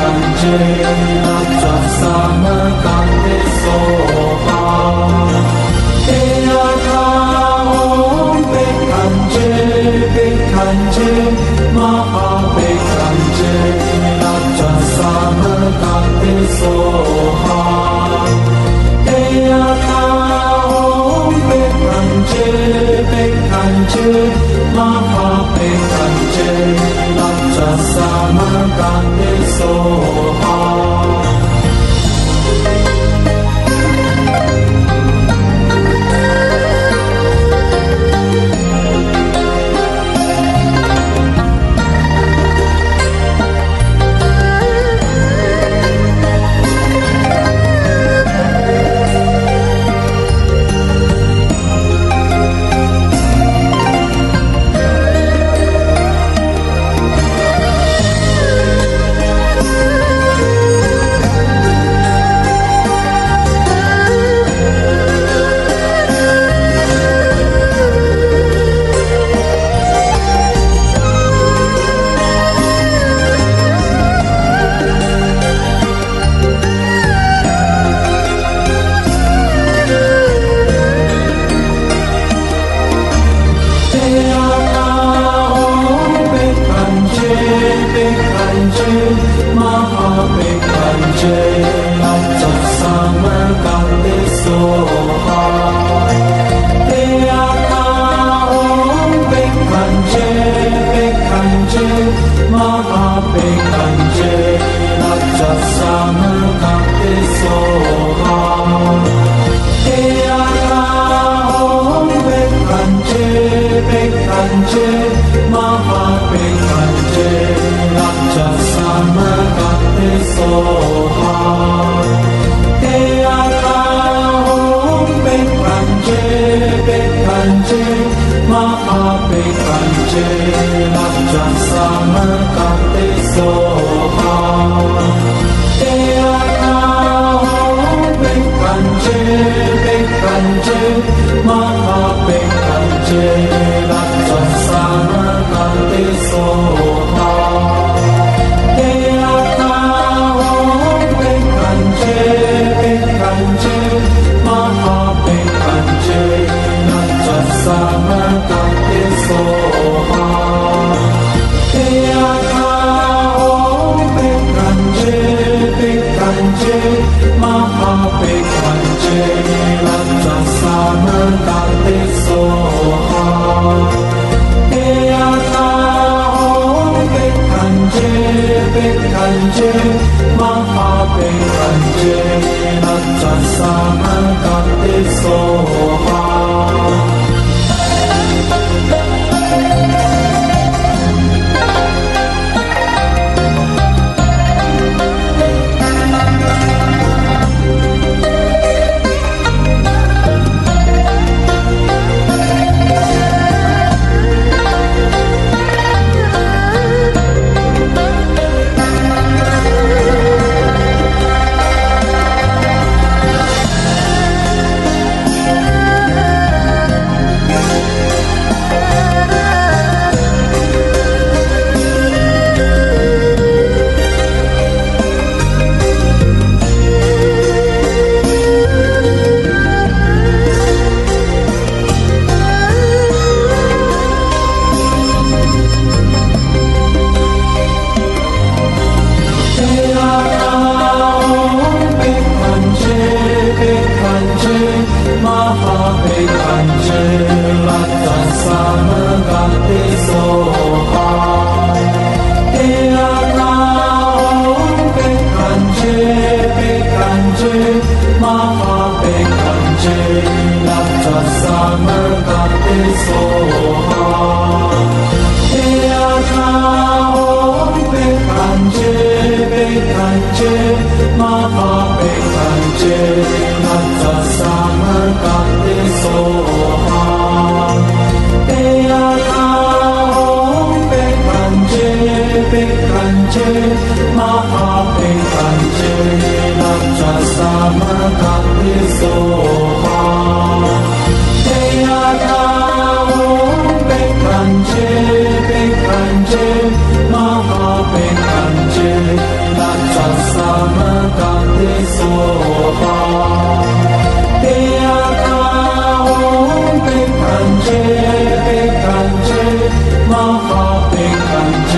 kanjirak satsama kande sopa te akha om pe kanje pe kanje maha pe kanje rak satsama kande om pe kanje pe kanje maha bersama kami Panjay, Mahabhik Panjay. trên mặt trăng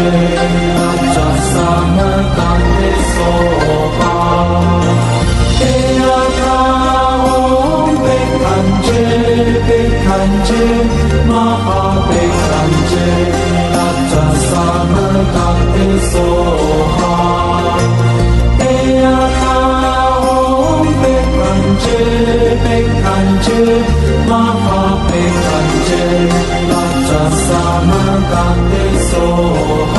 握着散香淡的梳化。Maha Bekanje, Tatsa Samar Tatsa 逼近住，媽媽逼近住，拉著沙媽間的鎖。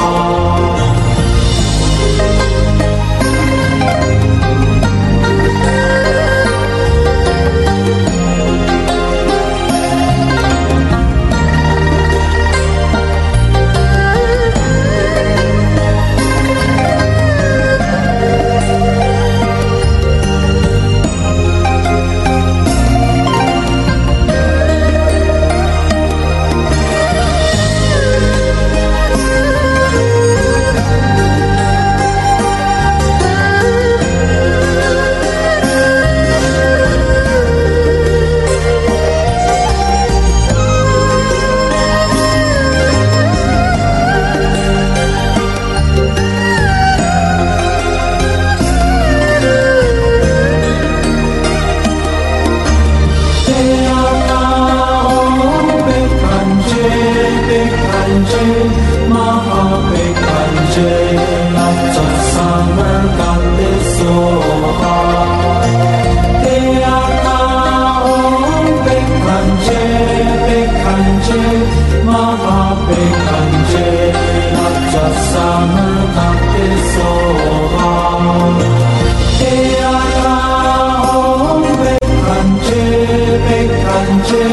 je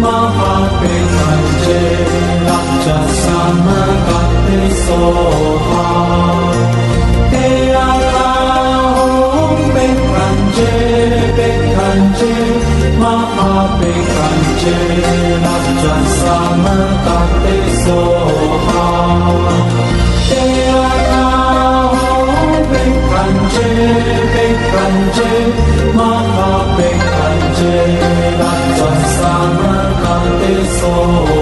ma ha pe san je lak cha sam ka te so ha. Te a la hom pe kan je pe kan je ma ha pe kan je lak cha sam ka te te a la hom pe kan je pe kan je ma ha pe kan je Summer, come this.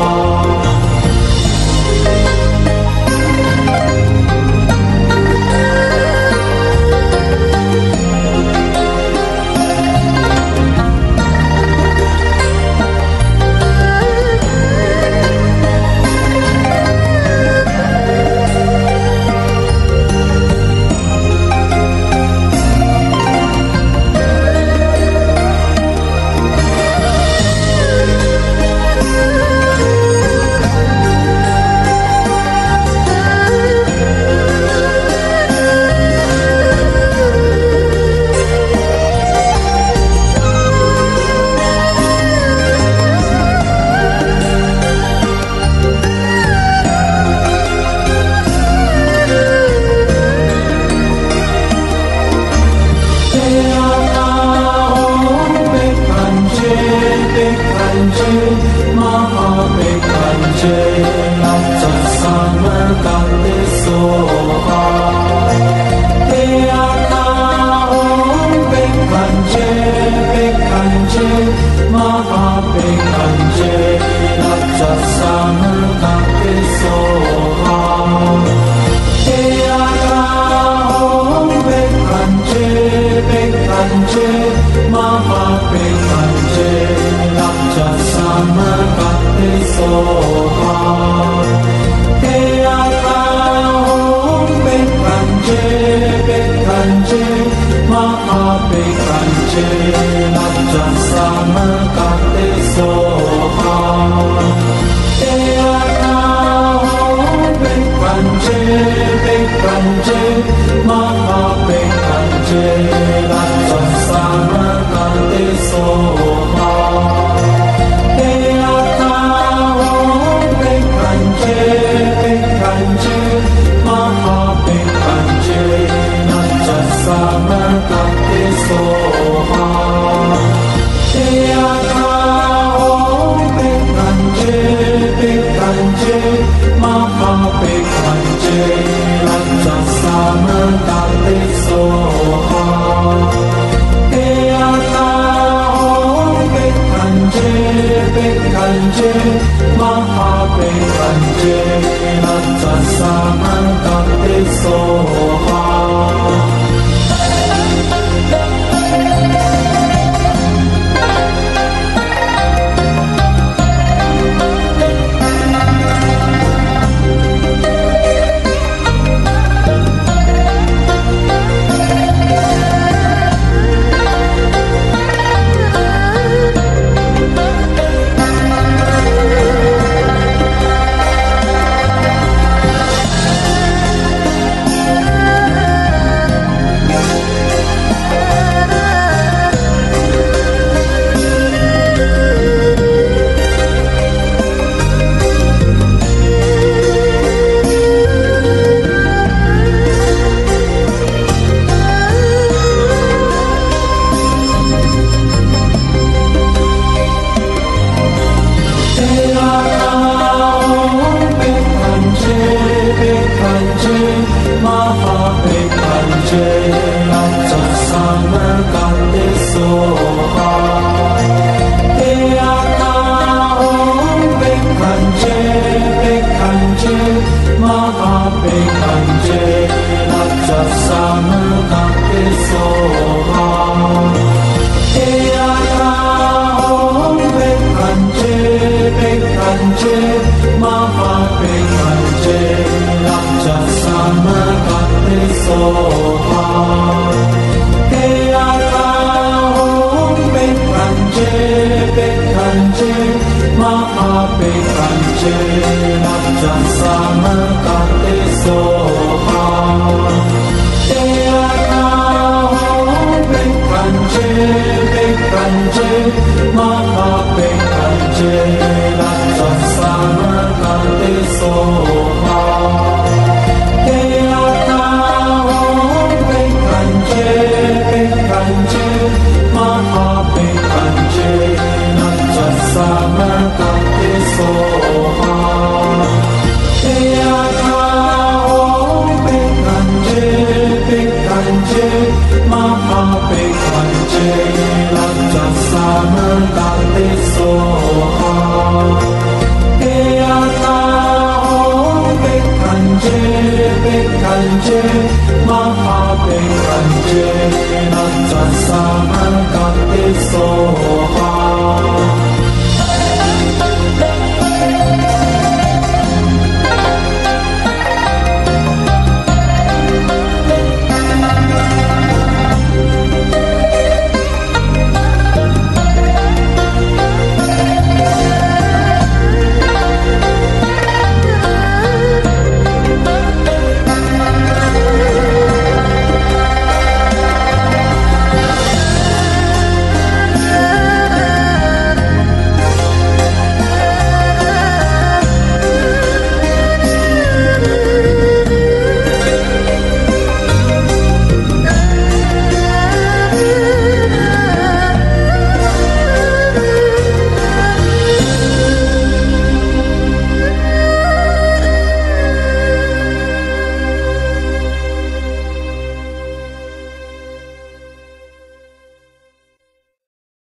Jaya Raja Sama Kate Soha Heata Om Bekanje Bekanje